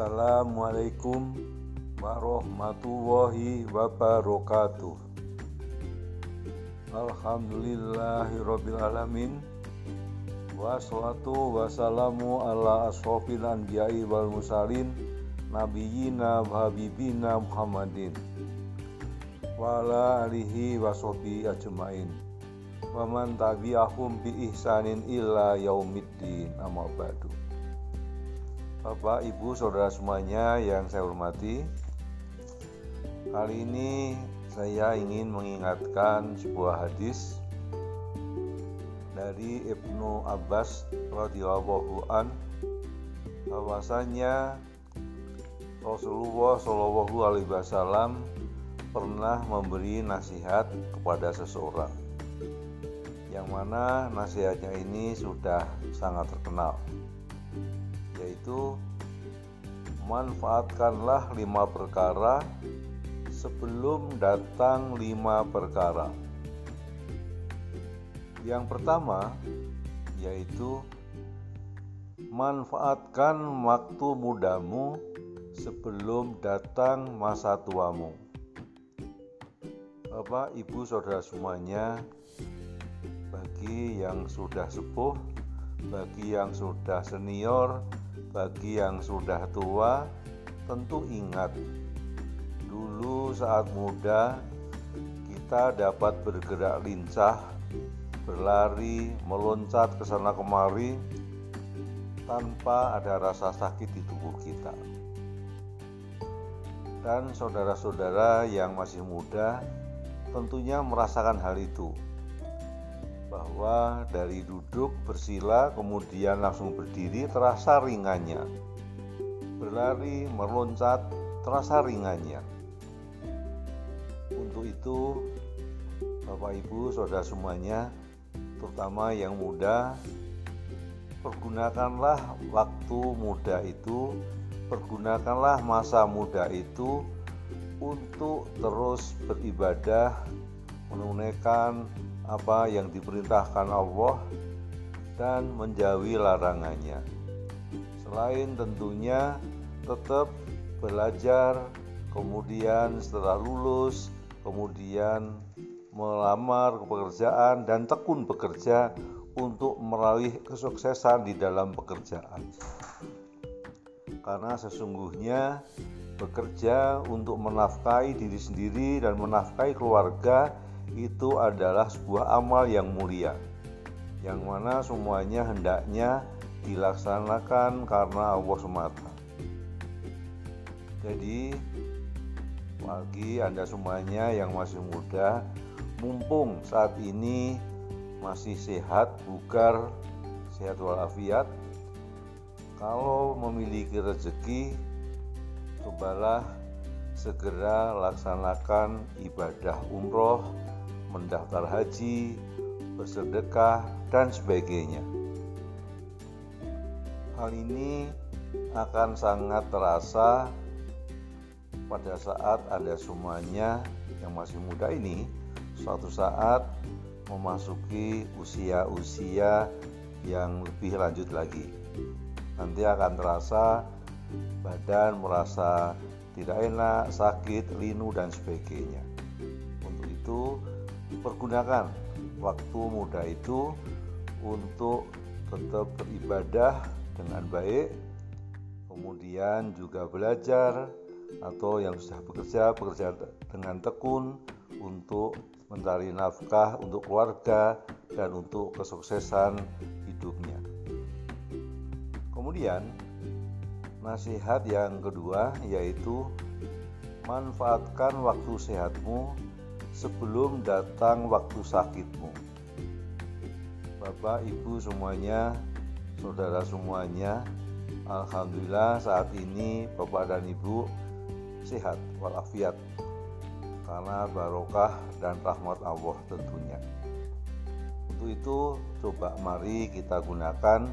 Assalamualaikum warahmatullahi wabarakatuh. Alhamdulillahirrabbilalamin Wassalatu wassalamu ala asrofil anbiya'i wal musalin Nabiyina wa habibina Muhammadin Wa ala alihi wa sohbi ajmain. Wa man tabi'ahum bi ihsanin illa yaumiddin. Amma ba'du Bapak, Ibu, Saudara semuanya yang saya hormati Kali ini saya ingin mengingatkan sebuah hadis dari Ibnu Abbas radhiyallahu an bahwasanya Rasulullah Shallallahu alaihi wasallam pernah memberi nasihat kepada seseorang yang mana nasihatnya ini sudah sangat terkenal yaitu manfaatkanlah lima perkara sebelum datang lima perkara. Yang pertama yaitu manfaatkan waktu mudamu sebelum datang masa tuamu. Bapak, Ibu, Saudara semuanya, bagi yang sudah sepuh, bagi yang sudah senior, bagi yang sudah tua, tentu ingat dulu saat muda kita dapat bergerak lincah, berlari, meloncat ke sana kemari tanpa ada rasa sakit di tubuh kita. Dan saudara-saudara yang masih muda tentunya merasakan hal itu bahwa dari duduk bersila kemudian langsung berdiri terasa ringannya. Berlari meloncat terasa ringannya. Untuk itu Bapak Ibu saudara semuanya terutama yang muda pergunakanlah waktu muda itu pergunakanlah masa muda itu untuk terus beribadah menunaikan apa yang diperintahkan Allah dan menjauhi larangannya. Selain tentunya tetap belajar, kemudian setelah lulus, kemudian melamar pekerjaan dan tekun bekerja untuk meraih kesuksesan di dalam pekerjaan. Karena sesungguhnya bekerja untuk menafkahi diri sendiri dan menafkahi keluarga itu adalah sebuah amal yang mulia yang mana semuanya hendaknya dilaksanakan karena Allah semata. Jadi bagi Anda semuanya yang masih muda, mumpung saat ini masih sehat, bugar, sehat walafiat, kalau memiliki rezeki, cobalah segera laksanakan ibadah umroh mendaftar haji, bersedekah, dan sebagainya. Hal ini akan sangat terasa pada saat Anda semuanya yang masih muda ini suatu saat memasuki usia-usia yang lebih lanjut lagi. Nanti akan terasa badan merasa tidak enak, sakit, linu dan sebagainya. Untuk itu pergunakan waktu muda itu untuk tetap beribadah dengan baik, kemudian juga belajar atau yang sudah bekerja bekerja dengan tekun untuk mencari nafkah untuk keluarga dan untuk kesuksesan hidupnya. Kemudian nasihat yang kedua yaitu manfaatkan waktu sehatmu sebelum datang waktu sakitmu. Bapak, Ibu semuanya, saudara semuanya, Alhamdulillah saat ini Bapak dan Ibu sehat walafiat karena barokah dan rahmat Allah tentunya. Untuk itu coba mari kita gunakan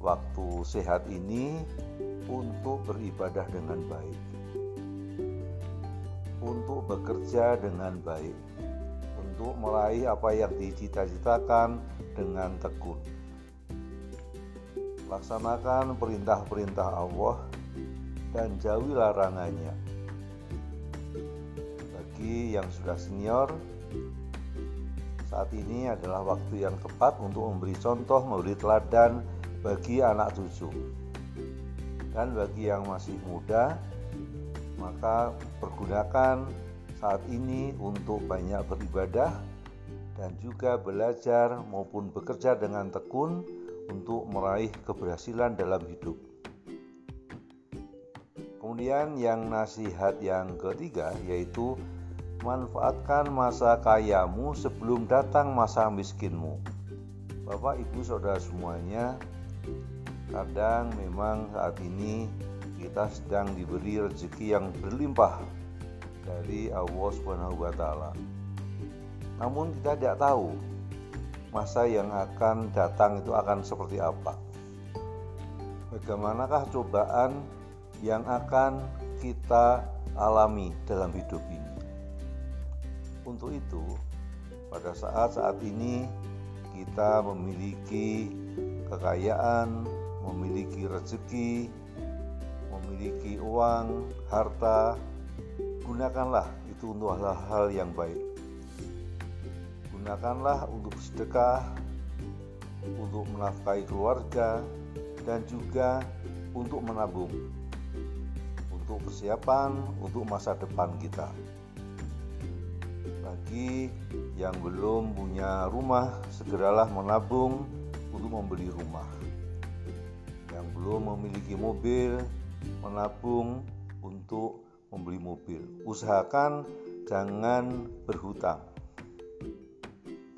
waktu sehat ini untuk beribadah dengan baik untuk bekerja dengan baik, untuk meraih apa yang dicita-citakan dengan tekun. Laksanakan perintah-perintah Allah dan jauhi larangannya. Bagi yang sudah senior, saat ini adalah waktu yang tepat untuk memberi contoh, memberi teladan bagi anak cucu. Dan bagi yang masih muda, maka pergunakan saat ini untuk banyak beribadah dan juga belajar maupun bekerja dengan tekun untuk meraih keberhasilan dalam hidup. Kemudian yang nasihat yang ketiga yaitu Manfaatkan masa kayamu sebelum datang masa miskinmu. Bapak, ibu, saudara semuanya, kadang memang saat ini kita sedang diberi rezeki yang berlimpah dari Allah Subhanahu wa taala. Namun kita tidak tahu masa yang akan datang itu akan seperti apa. Bagaimanakah cobaan yang akan kita alami dalam hidup ini? Untuk itu, pada saat-saat ini kita memiliki kekayaan, memiliki rezeki, memiliki uang, harta, gunakanlah itu untuk hal-hal yang baik. Gunakanlah untuk sedekah, untuk menafkahi keluarga, dan juga untuk menabung, untuk persiapan untuk masa depan kita bagi yang belum punya rumah, segeralah menabung untuk membeli rumah. Yang belum memiliki mobil, menabung untuk membeli mobil. Usahakan jangan berhutang.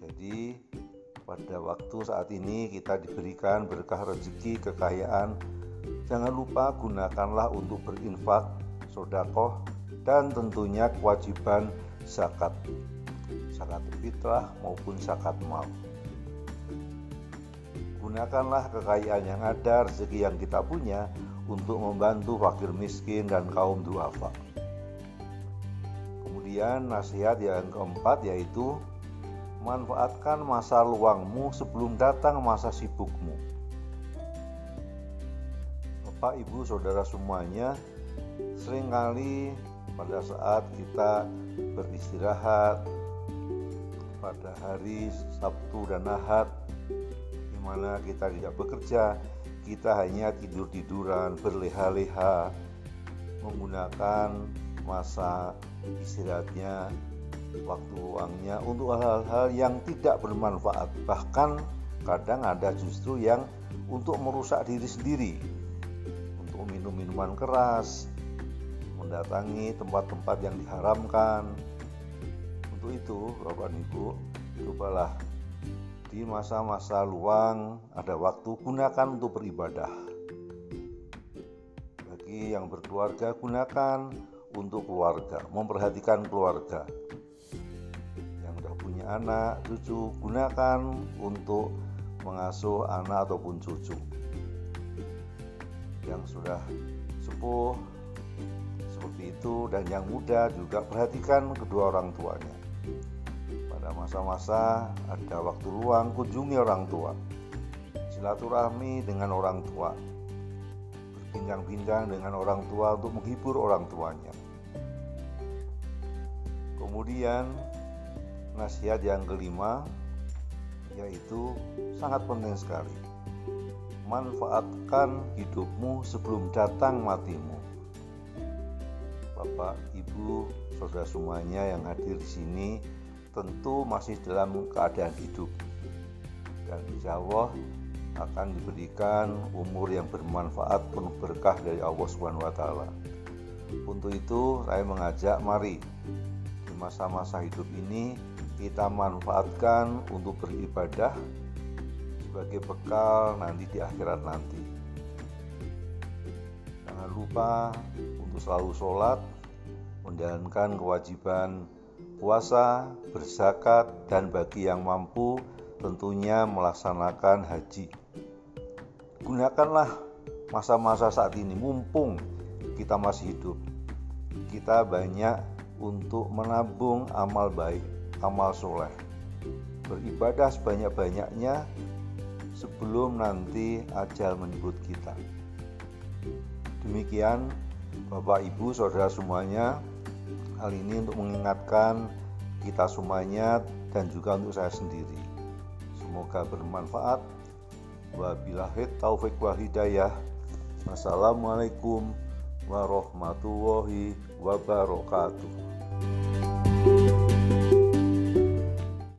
Jadi, pada waktu saat ini kita diberikan berkah rezeki, kekayaan. Jangan lupa gunakanlah untuk berinfak, sodakoh, dan tentunya kewajiban zakat zakat fitrah maupun zakat mal. Gunakanlah kekayaan yang ada, rezeki yang kita punya untuk membantu fakir miskin dan kaum duafa. Kemudian nasihat yang keempat yaitu manfaatkan masa luangmu sebelum datang masa sibukmu. Bapak, Ibu, Saudara semuanya, sering kali pada saat kita beristirahat, pada hari Sabtu dan Ahad di mana kita tidak bekerja, kita hanya tidur-tiduran, berleha-leha, menggunakan masa istirahatnya, waktu luangnya untuk hal-hal yang tidak bermanfaat. Bahkan kadang ada justru yang untuk merusak diri sendiri, untuk minum minuman keras, mendatangi tempat-tempat yang diharamkan, untuk itu, Bapak Ibu, cobalah di masa-masa luang ada waktu gunakan untuk beribadah. Bagi yang berkeluarga, gunakan untuk keluarga, memperhatikan keluarga. Yang sudah punya anak, cucu, gunakan untuk mengasuh anak ataupun cucu. Yang sudah sepuh seperti itu dan yang muda juga perhatikan kedua orang tuanya masa-masa ada waktu luang kunjungi orang tua. Silaturahmi dengan orang tua. Berbincang-bincang dengan orang tua untuk menghibur orang tuanya. Kemudian nasihat yang kelima yaitu sangat penting sekali. Manfaatkan hidupmu sebelum datang matimu. Bapak, Ibu, saudara semuanya yang hadir di sini tentu masih dalam keadaan hidup dan insya Allah akan diberikan umur yang bermanfaat penuh berkah dari Allah Subhanahu wa taala. Untuk itu saya mengajak mari di masa-masa hidup ini kita manfaatkan untuk beribadah sebagai bekal nanti di akhirat nanti. Jangan lupa untuk selalu sholat, menjalankan kewajiban puasa, berzakat, dan bagi yang mampu tentunya melaksanakan haji. Gunakanlah masa-masa saat ini mumpung kita masih hidup. Kita banyak untuk menabung amal baik, amal soleh. Beribadah sebanyak-banyaknya sebelum nanti ajal menyebut kita. Demikian Bapak Ibu Saudara semuanya Hal ini untuk mengingatkan kita semuanya dan juga untuk saya sendiri. Semoga bermanfaat. Wabillahi taufik wa hidayah. Wassalamualaikum warahmatullahi wabarakatuh